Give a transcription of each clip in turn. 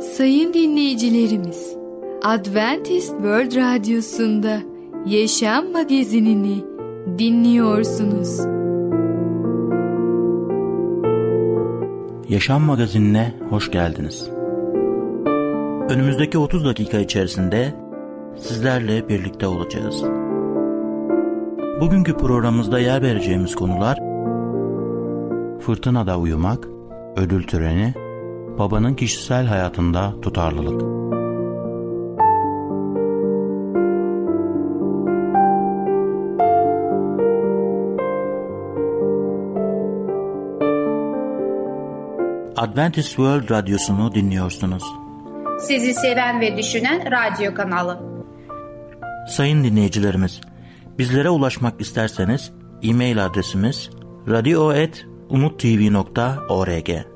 Sayın dinleyicilerimiz, Adventist World Radyosu'nda Yaşam Magazinini dinliyorsunuz. Yaşam Magazinine hoş geldiniz. Önümüzdeki 30 dakika içerisinde sizlerle birlikte olacağız. Bugünkü programımızda yer vereceğimiz konular Fırtınada uyumak, ödül töreni, babanın kişisel hayatında tutarlılık. Adventist World Radyosu'nu dinliyorsunuz. Sizi seven ve düşünen radyo kanalı. Sayın dinleyicilerimiz, bizlere ulaşmak isterseniz e-mail adresimiz radio.umutv.org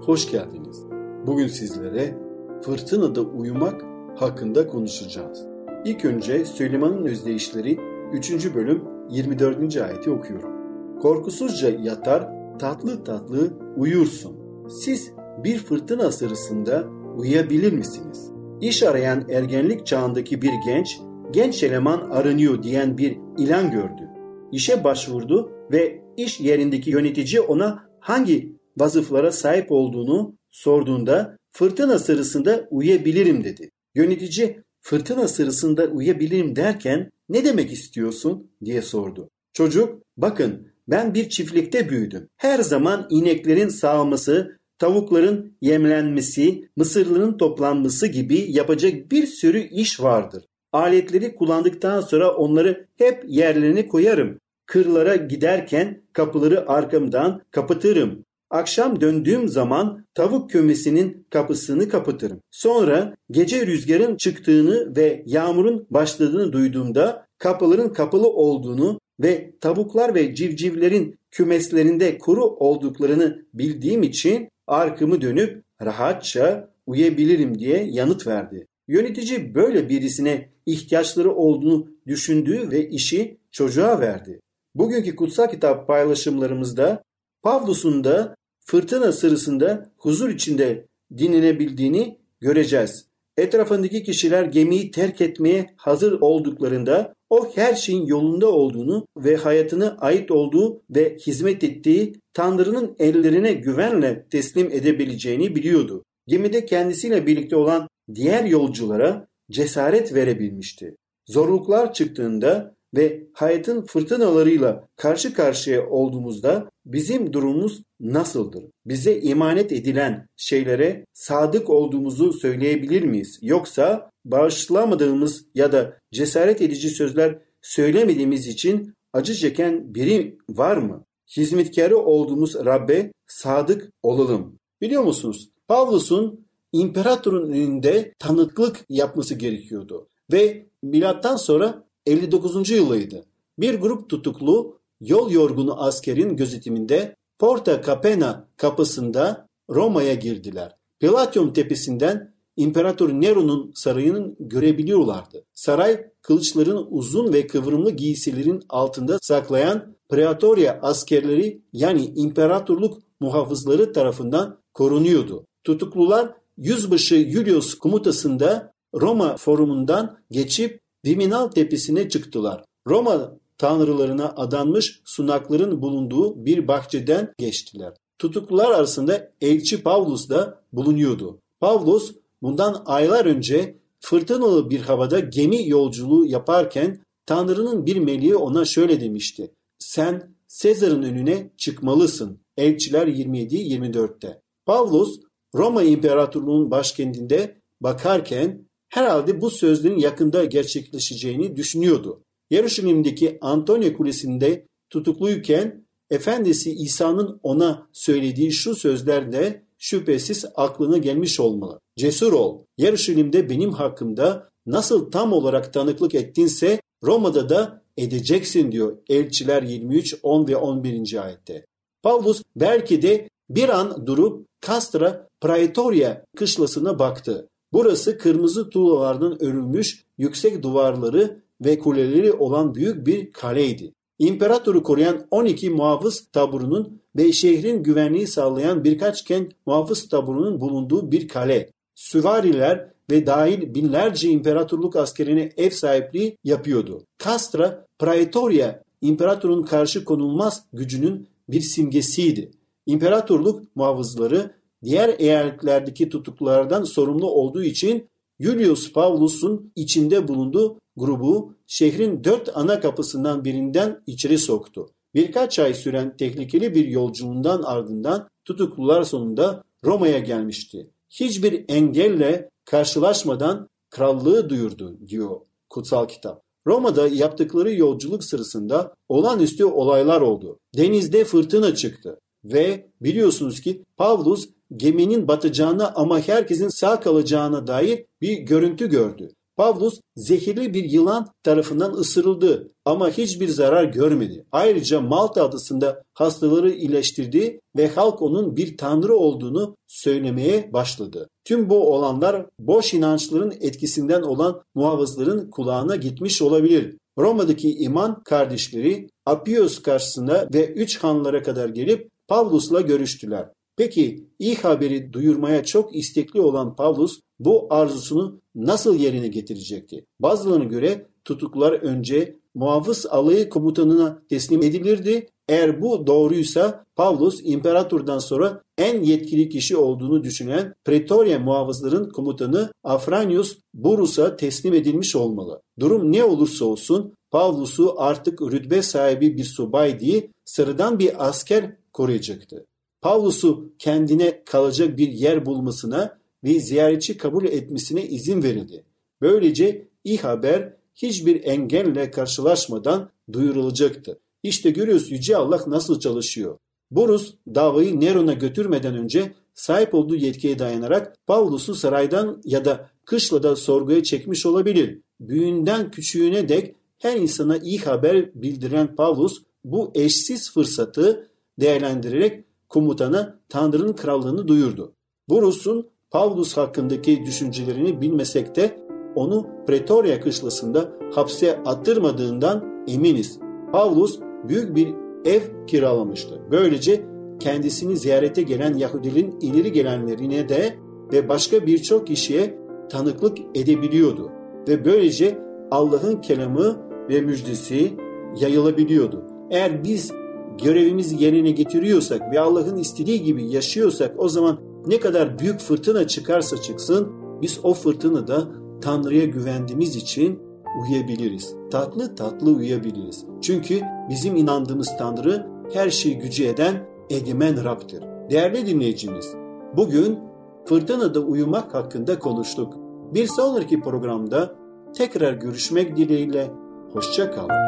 hoş geldiniz. Bugün sizlere fırtınada uyumak hakkında konuşacağız. İlk önce Süleyman'ın özdeyişleri 3. bölüm 24. ayeti okuyorum. Korkusuzca yatar, tatlı tatlı uyursun. Siz bir fırtına sırasında uyuyabilir misiniz? İş arayan ergenlik çağındaki bir genç, genç eleman aranıyor diyen bir ilan gördü. İşe başvurdu ve iş yerindeki yönetici ona hangi vazıflara sahip olduğunu sorduğunda fırtına sırasında uyuyabilirim dedi. Yönetici fırtına sırasında uyuyabilirim derken ne demek istiyorsun diye sordu. Çocuk bakın ben bir çiftlikte büyüdüm. Her zaman ineklerin sağılması, tavukların yemlenmesi, mısırların toplanması gibi yapacak bir sürü iş vardır. Aletleri kullandıktan sonra onları hep yerlerine koyarım. Kırlara giderken kapıları arkamdan kapatırım. Akşam döndüğüm zaman tavuk kümesinin kapısını kapatırım. Sonra gece rüzgarın çıktığını ve yağmurun başladığını duyduğumda kapıların kapalı olduğunu ve tavuklar ve civcivlerin kümeslerinde kuru olduklarını bildiğim için arkamı dönüp rahatça uyuyabilirim diye yanıt verdi. Yönetici böyle birisine ihtiyaçları olduğunu düşündüğü ve işi çocuğa verdi. Bugünkü kutsal kitap paylaşımlarımızda Pavlus'un da fırtına sırasında huzur içinde dinlenebildiğini göreceğiz. Etrafındaki kişiler gemiyi terk etmeye hazır olduklarında o her şeyin yolunda olduğunu ve hayatına ait olduğu ve hizmet ettiği Tanrı'nın ellerine güvenle teslim edebileceğini biliyordu. Gemide kendisiyle birlikte olan diğer yolculara cesaret verebilmişti. Zorluklar çıktığında ve hayatın fırtınalarıyla karşı karşıya olduğumuzda bizim durumumuz nasıldır? Bize emanet edilen şeylere sadık olduğumuzu söyleyebilir miyiz? Yoksa bağışlamadığımız ya da cesaret edici sözler söylemediğimiz için acı çeken biri var mı? Hizmetkarı olduğumuz Rabbe sadık olalım. Biliyor musunuz? Pavlus'un imparatorun önünde tanıklık yapması gerekiyordu. Ve milattan sonra 59. yılıydı. Bir grup tutuklu yol yorgunu askerin gözetiminde Porta Capena kapısında Roma'ya girdiler. Platium tepesinden İmparator Nero'nun sarayını görebiliyorlardı. Saray kılıçların uzun ve kıvrımlı giysilerin altında saklayan Praetoria askerleri yani imparatorluk muhafızları tarafından korunuyordu. Tutuklular yüzbaşı Julius komutasında Roma forumundan geçip Viminal tepesine çıktılar. Roma tanrılarına adanmış sunakların bulunduğu bir bahçeden geçtiler. Tutuklular arasında elçi Pavlus da bulunuyordu. Pavlus bundan aylar önce fırtınalı bir havada gemi yolculuğu yaparken Tanrı'nın bir meleği ona şöyle demişti. Sen Sezar'ın önüne çıkmalısın. Elçiler 27-24'te. Pavlus Roma İmparatorluğu'nun başkentinde bakarken herhalde bu sözlerin yakında gerçekleşeceğini düşünüyordu. Yarışilim'deki Antonia Kulesi'nde tutukluyken Efendisi İsa'nın ona söylediği şu sözlerle şüphesiz aklına gelmiş olmalı. Cesur ol. Yarışilim'de benim hakkımda nasıl tam olarak tanıklık ettinse Roma'da da edeceksin diyor Elçiler 23, 10 ve 11. ayette. Pavlus belki de bir an durup Castra Praetoria kışlasına baktı. Burası kırmızı tuğlalardan örülmüş yüksek duvarları ve kuleleri olan büyük bir kaleydi. İmparatoru koruyan 12 muhafız taburunun ve şehrin güvenliği sağlayan birkaç kent muhafız taburunun bulunduğu bir kale. Süvariler ve dahil binlerce imparatorluk askerine ev sahipliği yapıyordu. Castra Praetoria imparatorun karşı konulmaz gücünün bir simgesiydi. İmparatorluk muhafızları diğer eyaletlerdeki tutuklulardan sorumlu olduğu için Julius Paulus'un içinde bulunduğu grubu şehrin dört ana kapısından birinden içeri soktu. Birkaç ay süren tehlikeli bir yolculuğundan ardından tutuklular sonunda Roma'ya gelmişti. Hiçbir engelle karşılaşmadan krallığı duyurdu diyor kutsal kitap. Roma'da yaptıkları yolculuk sırasında olağanüstü olaylar oldu. Denizde fırtına çıktı ve biliyorsunuz ki Pavlus geminin batacağına ama herkesin sağ kalacağına dair bir görüntü gördü. Pavlus zehirli bir yılan tarafından ısırıldı ama hiçbir zarar görmedi. Ayrıca Malta adasında hastaları iyileştirdi ve halk onun bir tanrı olduğunu söylemeye başladı. Tüm bu olanlar boş inançların etkisinden olan muhafızların kulağına gitmiş olabilir. Roma'daki iman kardeşleri Apios karşısında ve üç hanlara kadar gelip Pavlus'la görüştüler. Peki iyi haberi duyurmaya çok istekli olan Pavlus bu arzusunu nasıl yerine getirecekti? Bazılarına göre tutuklar önce muhafız alayı komutanına teslim edilirdi. Eğer bu doğruysa Pavlus imparatordan sonra en yetkili kişi olduğunu düşünen Pretoria muhafızların komutanı Afranius Burus'a teslim edilmiş olmalı. Durum ne olursa olsun Pavlus'u artık rütbe sahibi bir subay değil sıradan bir asker koruyacaktı. Pavlus'u kendine kalacak bir yer bulmasına ve ziyaretçi kabul etmesine izin verildi. Böylece iyi haber hiçbir engelle karşılaşmadan duyurulacaktı. İşte görüyoruz Yüce Allah nasıl çalışıyor. Borus davayı Neron'a götürmeden önce sahip olduğu yetkiye dayanarak Pavlus'u saraydan ya da kışlada sorguya çekmiş olabilir. Büyüğünden küçüğüne dek her insana iyi haber bildiren Pavlus bu eşsiz fırsatı değerlendirerek komutana Tanrı'nın krallığını duyurdu. Burus'un Pavlus hakkındaki düşüncelerini bilmesek de onu Pretoria kışlasında hapse attırmadığından eminiz. Pavlus büyük bir ev kiralamıştı. Böylece kendisini ziyarete gelen Yahudilerin ileri gelenlerine de ve başka birçok kişiye tanıklık edebiliyordu. Ve böylece Allah'ın kelamı ve müjdesi yayılabiliyordu. Eğer biz görevimizi yerine getiriyorsak ve Allah'ın istediği gibi yaşıyorsak o zaman ne kadar büyük fırtına çıkarsa çıksın biz o fırtınada Tanrı'ya güvendiğimiz için uyuyabiliriz. Tatlı tatlı uyuyabiliriz. Çünkü bizim inandığımız Tanrı her şeyi gücü eden egemen Rab'dır. Değerli dinleyicimiz, bugün fırtınada uyumak hakkında konuştuk. Bir sonraki programda tekrar görüşmek dileğiyle. Hoşça kalın.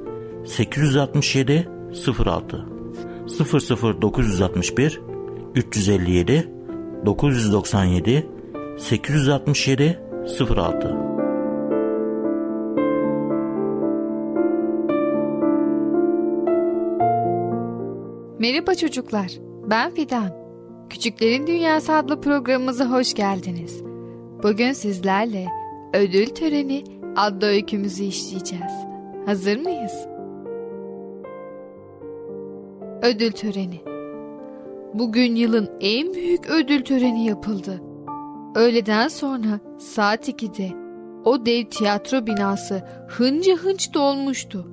867 06 00 961 357 997 867 06 Merhaba çocuklar, ben Fidan. Küçüklerin Dünyası adlı programımıza hoş geldiniz. Bugün sizlerle ödül töreni adlı öykümüzü işleyeceğiz. Hazır mıyız? Ödül töreni. Bugün yılın en büyük ödül töreni yapıldı. Öğleden sonra saat 2'de o dev tiyatro binası hınca hınç dolmuştu.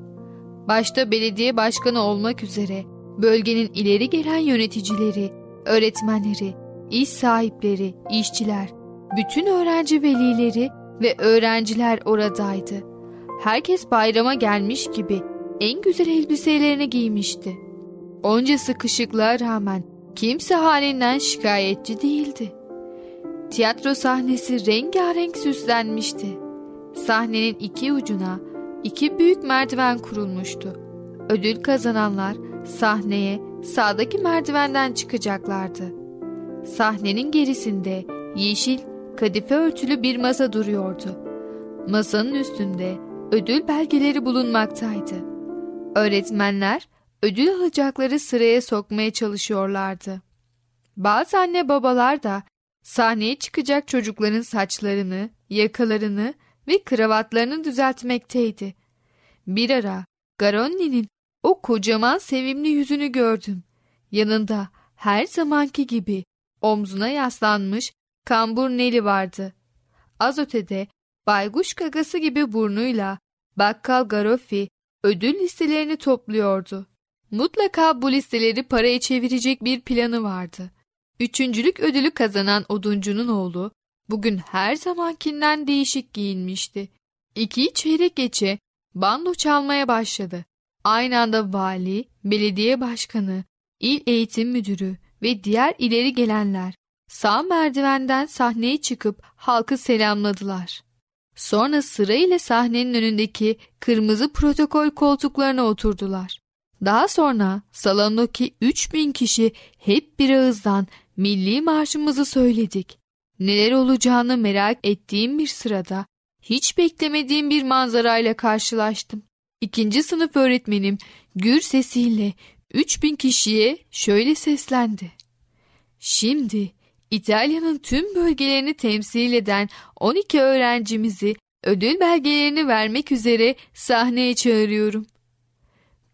Başta belediye başkanı olmak üzere bölgenin ileri gelen yöneticileri, öğretmenleri, iş sahipleri, işçiler, bütün öğrenci velileri ve öğrenciler oradaydı. Herkes bayrama gelmiş gibi en güzel elbiselerini giymişti. Onca sıkışıklığa rağmen kimse halinden şikayetçi değildi. Tiyatro sahnesi rengarenk süslenmişti. Sahnenin iki ucuna iki büyük merdiven kurulmuştu. Ödül kazananlar sahneye sağdaki merdivenden çıkacaklardı. Sahnenin gerisinde yeşil kadife örtülü bir masa duruyordu. Masanın üstünde ödül belgeleri bulunmaktaydı. Öğretmenler ödül alacakları sıraya sokmaya çalışıyorlardı. Bazı anne babalar da sahneye çıkacak çocukların saçlarını, yakalarını ve kravatlarını düzeltmekteydi. Bir ara Garoni'nin o kocaman sevimli yüzünü gördüm. Yanında her zamanki gibi omzuna yaslanmış kambur Neli vardı. Az ötede bayguş gagası gibi burnuyla bakkal Garofi ödül listelerini topluyordu. Mutlaka bu listeleri paraya çevirecek bir planı vardı. Üçüncülük ödülü kazanan oduncunun oğlu bugün her zamankinden değişik giyinmişti. İki çeyrek geçe bando çalmaya başladı. Aynı anda vali, belediye başkanı, il eğitim müdürü ve diğer ileri gelenler sağ merdivenden sahneye çıkıp halkı selamladılar. Sonra sırayla sahnenin önündeki kırmızı protokol koltuklarına oturdular. Daha sonra salondaki 3000 kişi hep bir ağızdan milli marşımızı söyledik. Neler olacağını merak ettiğim bir sırada hiç beklemediğim bir manzarayla karşılaştım. İkinci sınıf öğretmenim gür sesiyle 3000 kişiye şöyle seslendi. Şimdi İtalya'nın tüm bölgelerini temsil eden 12 öğrencimizi ödül belgelerini vermek üzere sahneye çağırıyorum.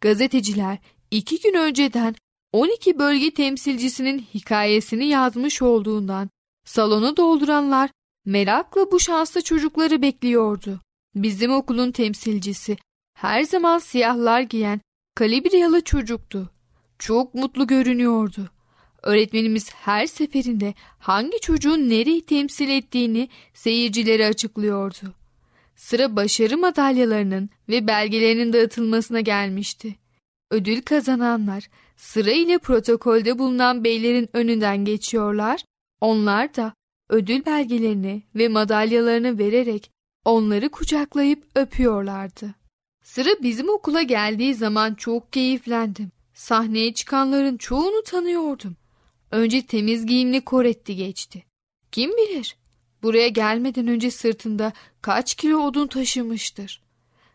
Gazeteciler iki gün önceden 12 bölge temsilcisinin hikayesini yazmış olduğundan salonu dolduranlar merakla bu şanslı çocukları bekliyordu. Bizim okulun temsilcisi her zaman siyahlar giyen kalibriyalı çocuktu. Çok mutlu görünüyordu. Öğretmenimiz her seferinde hangi çocuğun nereyi temsil ettiğini seyircilere açıklıyordu. Sıra başarı madalyalarının ve belgelerinin dağıtılmasına gelmişti. Ödül kazananlar sırayla protokolde bulunan beylerin önünden geçiyorlar. Onlar da ödül belgelerini ve madalyalarını vererek onları kucaklayıp öpüyorlardı. Sıra bizim okula geldiği zaman çok keyiflendim. Sahneye çıkanların çoğunu tanıyordum. Önce temiz giyimli Koretti geçti. Kim bilir buraya gelmeden önce sırtında kaç kilo odun taşımıştır.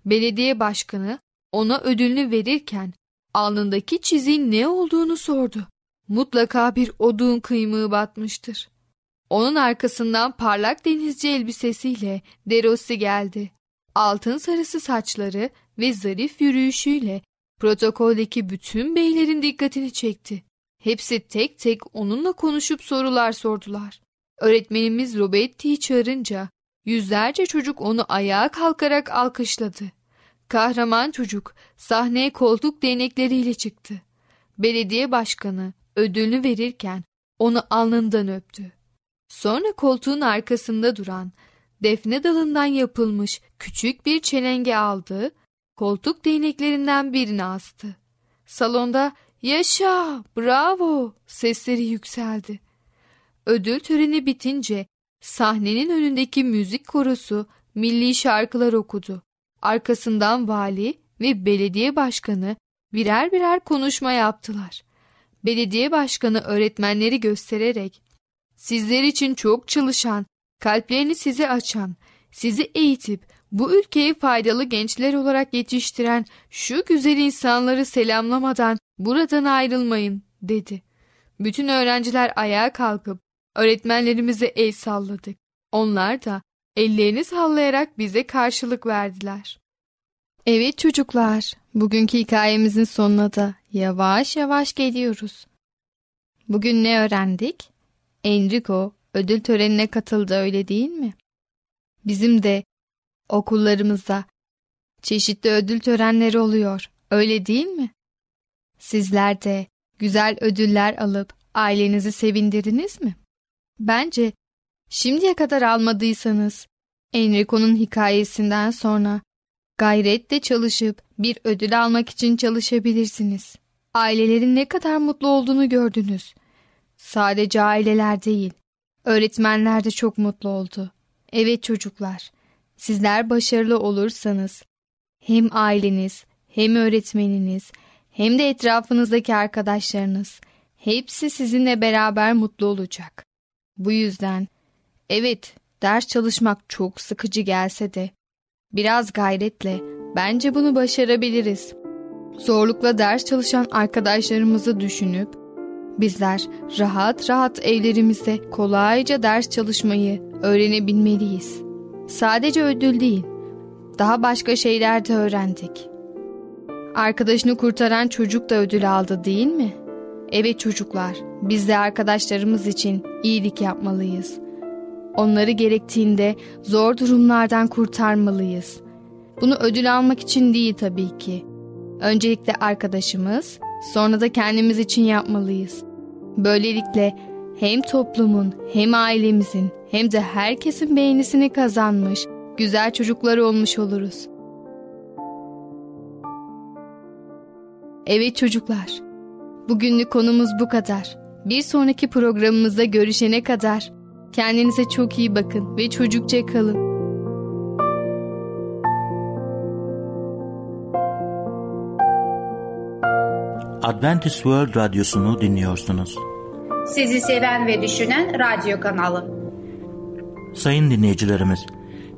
Belediye başkanı ona ödülünü verirken alnındaki çiziğin ne olduğunu sordu. Mutlaka bir odun kıymığı batmıştır. Onun arkasından parlak denizci elbisesiyle Derossi geldi. Altın sarısı saçları ve zarif yürüyüşüyle protokoldeki bütün beylerin dikkatini çekti. Hepsi tek tek onunla konuşup sorular sordular. Öğretmenimiz Robetti'yi çağırınca yüzlerce çocuk onu ayağa kalkarak alkışladı. Kahraman çocuk sahneye koltuk değnekleriyle çıktı. Belediye başkanı ödülünü verirken onu alnından öptü. Sonra koltuğun arkasında duran defne dalından yapılmış küçük bir çelenge aldı, koltuk değneklerinden birini astı. Salonda yaşa, bravo sesleri yükseldi. Ödül töreni bitince sahnenin önündeki müzik korosu milli şarkılar okudu. Arkasından vali ve belediye başkanı birer birer konuşma yaptılar. Belediye başkanı öğretmenleri göstererek sizler için çok çalışan, kalplerini size açan, sizi eğitip bu ülkeye faydalı gençler olarak yetiştiren şu güzel insanları selamlamadan buradan ayrılmayın dedi. Bütün öğrenciler ayağa kalkıp öğretmenlerimize el salladık. Onlar da ellerini sallayarak bize karşılık verdiler. Evet çocuklar, bugünkü hikayemizin sonuna da yavaş yavaş geliyoruz. Bugün ne öğrendik? Enrico ödül törenine katıldı öyle değil mi? Bizim de okullarımızda çeşitli ödül törenleri oluyor öyle değil mi? Sizler de güzel ödüller alıp ailenizi sevindirdiniz mi? Bence şimdiye kadar almadıysanız Enrico'nun hikayesinden sonra gayretle çalışıp bir ödül almak için çalışabilirsiniz. Ailelerin ne kadar mutlu olduğunu gördünüz. Sadece aileler değil, öğretmenler de çok mutlu oldu. Evet çocuklar, sizler başarılı olursanız hem aileniz, hem öğretmeniniz, hem de etrafınızdaki arkadaşlarınız hepsi sizinle beraber mutlu olacak. Bu yüzden evet ders çalışmak çok sıkıcı gelse de biraz gayretle bence bunu başarabiliriz. Zorlukla ders çalışan arkadaşlarımızı düşünüp bizler rahat rahat evlerimizde kolayca ders çalışmayı öğrenebilmeliyiz. Sadece ödül değil, daha başka şeyler de öğrendik. Arkadaşını kurtaran çocuk da ödül aldı değil mi? Evet çocuklar, biz de arkadaşlarımız için iyilik yapmalıyız. Onları gerektiğinde zor durumlardan kurtarmalıyız. Bunu ödül almak için değil tabii ki. Öncelikle arkadaşımız, sonra da kendimiz için yapmalıyız. Böylelikle hem toplumun, hem ailemizin, hem de herkesin beğenisini kazanmış, güzel çocuklar olmuş oluruz. Evet çocuklar, bugünlük konumuz bu kadar. Bir sonraki programımızda görüşene kadar kendinize çok iyi bakın ve çocukça kalın. Adventist World Radyosu'nu dinliyorsunuz. Sizi seven ve düşünen radyo kanalı. Sayın dinleyicilerimiz,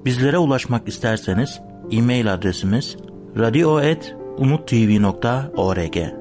bizlere ulaşmak isterseniz e-mail adresimiz radio.umutv.org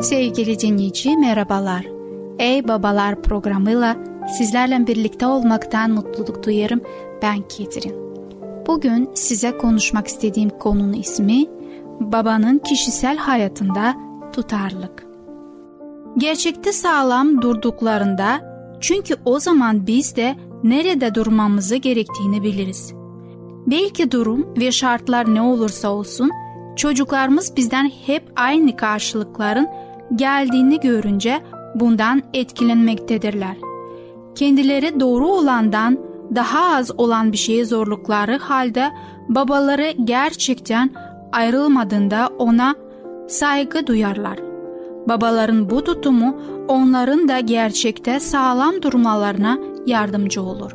Sevgili dinleyici merhabalar. Ey Babalar programıyla sizlerle birlikte olmaktan mutluluk duyarım. Ben Ketrin. Bugün size konuşmak istediğim konunun ismi babanın kişisel hayatında tutarlılık. Gerçekte sağlam durduklarında çünkü o zaman biz de nerede durmamızı gerektiğini biliriz. Belki durum ve şartlar ne olursa olsun çocuklarımız bizden hep aynı karşılıkların geldiğini görünce bundan etkilenmektedirler. Kendileri doğru olandan daha az olan bir şeye zorlukları halde babaları gerçekten ayrılmadığında ona saygı duyarlar. Babaların bu tutumu onların da gerçekte sağlam durmalarına yardımcı olur.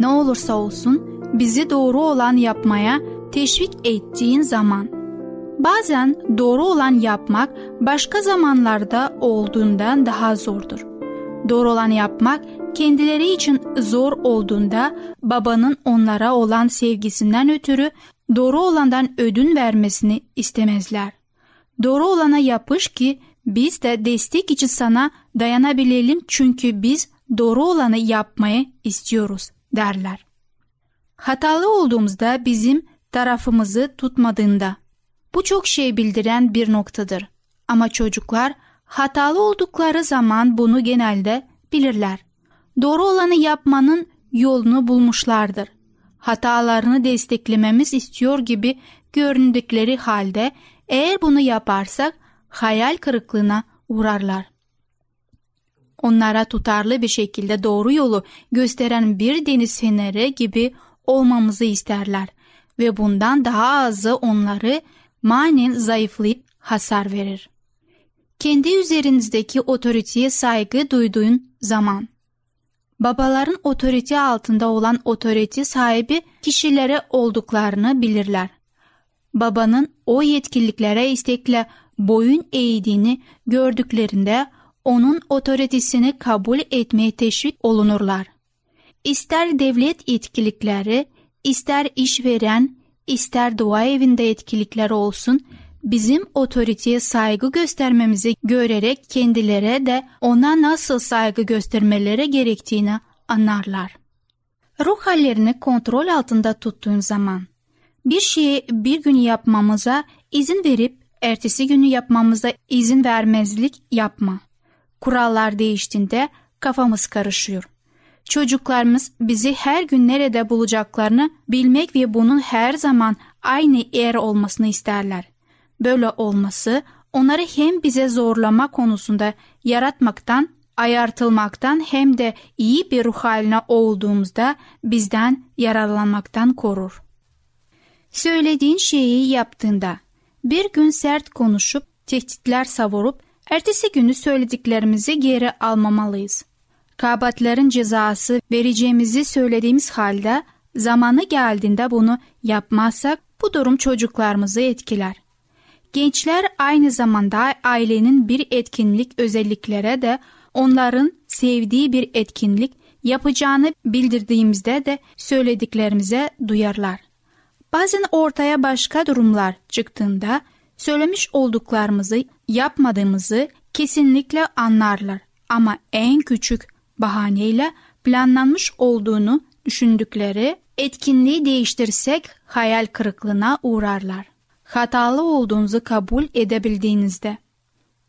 Ne olursa olsun bizi doğru olan yapmaya teşvik ettiğin zaman bazen doğru olan yapmak başka zamanlarda olduğundan daha zordur. Doğru olan yapmak kendileri için zor olduğunda babanın onlara olan sevgisinden ötürü doğru olandan ödün vermesini istemezler. Doğru olana yapış ki biz de destek için sana dayanabilelim çünkü biz doğru olanı yapmayı istiyoruz derler. Hatalı olduğumuzda bizim tarafımızı tutmadığında bu çok şey bildiren bir noktadır. Ama çocuklar hatalı oldukları zaman bunu genelde bilirler. Doğru olanı yapmanın yolunu bulmuşlardır. Hatalarını desteklememiz istiyor gibi göründükleri halde eğer bunu yaparsak hayal kırıklığına uğrarlar. Onlara tutarlı bir şekilde doğru yolu gösteren bir deniz feneri gibi olmamızı isterler ve bundan daha azı onları manen zayıflayıp hasar verir. Kendi üzerinizdeki otoriteye saygı duyduğun zaman babaların otorite altında olan otorite sahibi kişilere olduklarını bilirler. Babanın o yetkiliklere istekle boyun eğdiğini gördüklerinde onun otoritesini kabul etmeye teşvik olunurlar. İster devlet yetkilikleri, ister işveren, ister dua evinde yetkilikler olsun, bizim otoriteye saygı göstermemizi görerek kendileri de ona nasıl saygı göstermeleri gerektiğini anlarlar. Ruh hallerini kontrol altında tuttuğun zaman bir şeyi bir gün yapmamıza izin verip ertesi günü yapmamıza izin vermezlik yapma. Kurallar değiştiğinde kafamız karışıyor. Çocuklarımız bizi her gün nerede bulacaklarını bilmek ve bunun her zaman aynı yer olmasını isterler. Böyle olması onları hem bize zorlama konusunda yaratmaktan, ayartılmaktan hem de iyi bir ruh haline olduğumuzda bizden yararlanmaktan korur. Söylediğin şeyi yaptığında bir gün sert konuşup tehditler savurup ertesi günü söylediklerimizi geri almamalıyız. Kabahatlerin cezası vereceğimizi söylediğimiz halde zamanı geldiğinde bunu yapmazsak bu durum çocuklarımızı etkiler. Gençler aynı zamanda ailenin bir etkinlik özelliklere de onların sevdiği bir etkinlik yapacağını bildirdiğimizde de söylediklerimize duyarlar. Bazen ortaya başka durumlar çıktığında söylemiş olduklarımızı yapmadığımızı kesinlikle anlarlar ama en küçük bahaneyle planlanmış olduğunu düşündükleri etkinliği değiştirsek hayal kırıklığına uğrarlar. Hatalı olduğunuzu kabul edebildiğinizde.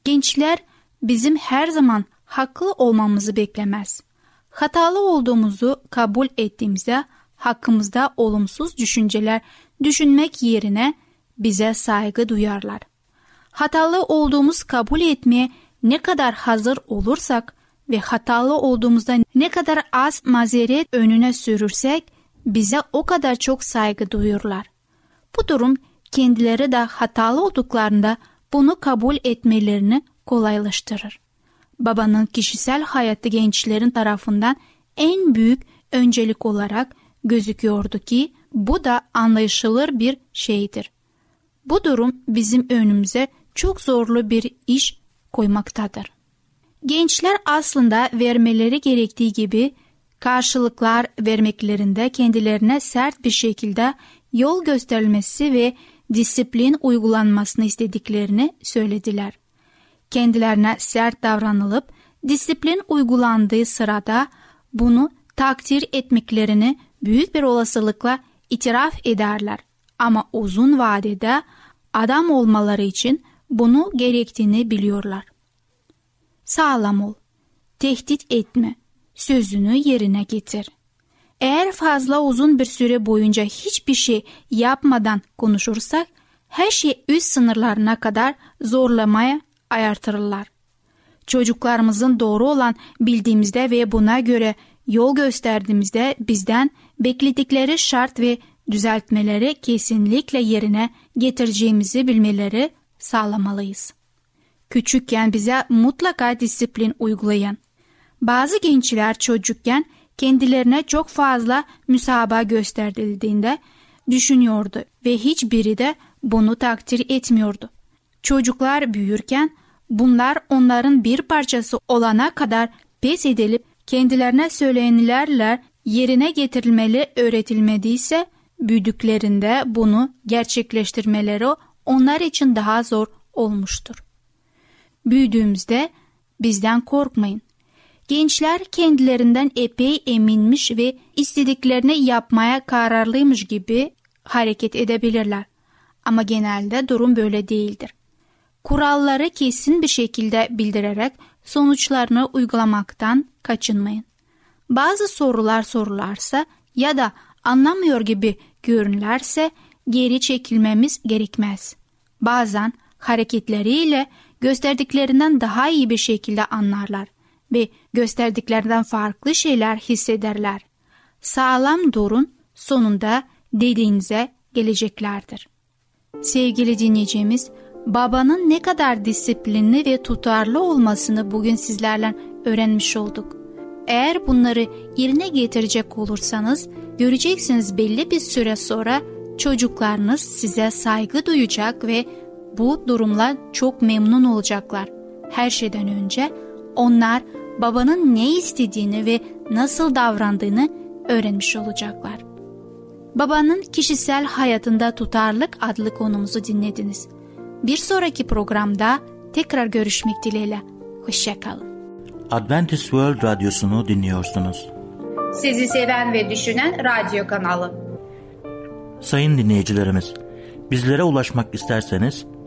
Gençler bizim her zaman haklı olmamızı beklemez. Hatalı olduğumuzu kabul ettiğimizde hakkımızda olumsuz düşünceler düşünmek yerine bize saygı duyarlar. Hatalı olduğumuz kabul etmeye ne kadar hazır olursak ve hatalı olduğumuzda ne kadar az mazeret önüne sürürsek bize o kadar çok saygı duyurlar. Bu durum kendileri de hatalı olduklarında bunu kabul etmelerini kolaylaştırır. Babanın kişisel hayatı gençlerin tarafından en büyük öncelik olarak gözüküyordu ki bu da anlaşılır bir şeydir. Bu durum bizim önümüze çok zorlu bir iş koymaktadır. Gençler aslında vermeleri gerektiği gibi karşılıklar vermeklerinde kendilerine sert bir şekilde yol gösterilmesi ve disiplin uygulanmasını istediklerini söylediler. Kendilerine sert davranılıp disiplin uygulandığı sırada bunu takdir etmeklerini büyük bir olasılıkla itiraf ederler. Ama uzun vadede adam olmaları için bunu gerektiğini biliyorlar. Sağlam ol, tehdit etme, sözünü yerine getir. Eğer fazla uzun bir süre boyunca hiçbir şey yapmadan konuşursak, her şey üst sınırlarına kadar zorlamaya ayartırlar. Çocuklarımızın doğru olan bildiğimizde ve buna göre yol gösterdiğimizde bizden bekledikleri şart ve düzeltmeleri kesinlikle yerine getireceğimizi bilmeleri sağlamalıyız. Küçükken bize mutlaka disiplin uygulayan, bazı gençler çocukken kendilerine çok fazla müsabaka gösterildiğinde düşünüyordu ve hiçbiri de bunu takdir etmiyordu. Çocuklar büyürken bunlar onların bir parçası olana kadar pes edilip kendilerine söylenenlerle yerine getirilmeli öğretilmediyse büyüdüklerinde bunu gerçekleştirmeleri onlar için daha zor olmuştur. Büyüdüğümüzde bizden korkmayın. Gençler kendilerinden epey eminmiş ve istediklerini yapmaya kararlıymış gibi hareket edebilirler. Ama genelde durum böyle değildir. Kuralları kesin bir şekilde bildirerek sonuçlarını uygulamaktan kaçınmayın. Bazı sorular sorularsa ya da anlamıyor gibi görünürlerse geri çekilmemiz gerekmez. Bazen hareketleriyle gösterdiklerinden daha iyi bir şekilde anlarlar ve gösterdiklerinden farklı şeyler hissederler. Sağlam durun sonunda dediğinize geleceklerdir. Sevgili dinleyicimiz, babanın ne kadar disiplinli ve tutarlı olmasını bugün sizlerle öğrenmiş olduk. Eğer bunları yerine getirecek olursanız göreceksiniz belli bir süre sonra çocuklarınız size saygı duyacak ve bu durumla çok memnun olacaklar. Her şeyden önce onlar babanın ne istediğini ve nasıl davrandığını öğrenmiş olacaklar. Babanın kişisel hayatında tutarlık adlı konumuzu dinlediniz. Bir sonraki programda tekrar görüşmek dileğiyle. Hoşçakalın. Adventist World Radyosu'nu dinliyorsunuz. Sizi seven ve düşünen radyo kanalı. Sayın dinleyicilerimiz, bizlere ulaşmak isterseniz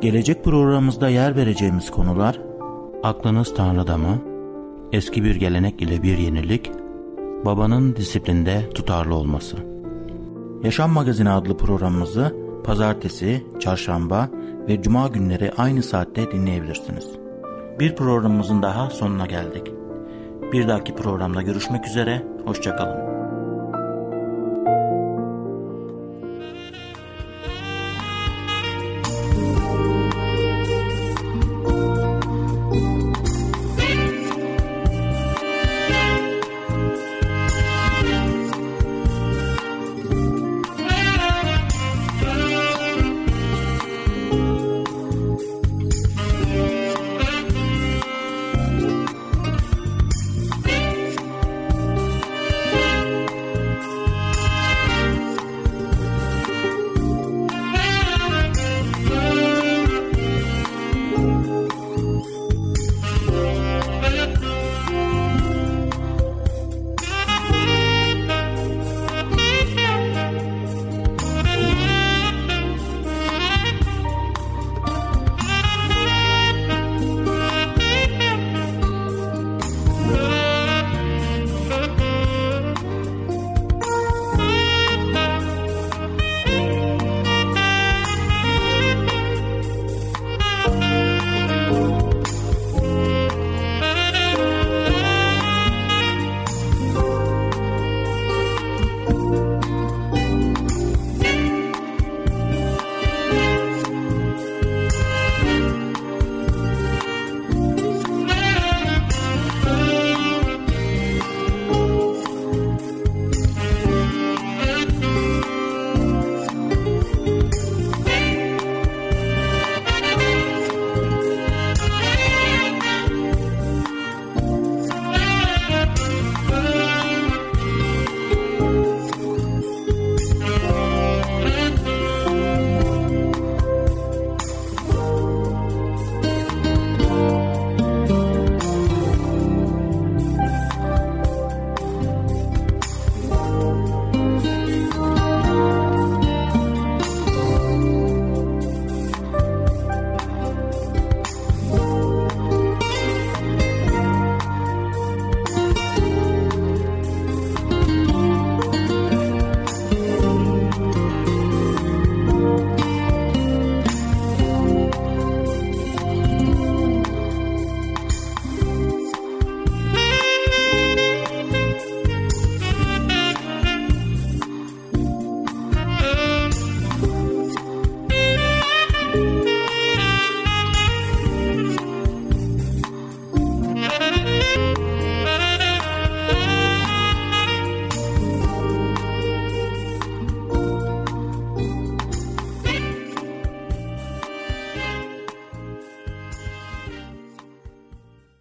Gelecek programımızda yer vereceğimiz konular Aklınız Tanrı'da mı? Eski bir gelenek ile bir yenilik Babanın disiplinde tutarlı olması Yaşam Magazini adlı programımızı pazartesi, çarşamba ve cuma günleri aynı saatte dinleyebilirsiniz. Bir programımızın daha sonuna geldik. Bir dahaki programda görüşmek üzere, hoşçakalın.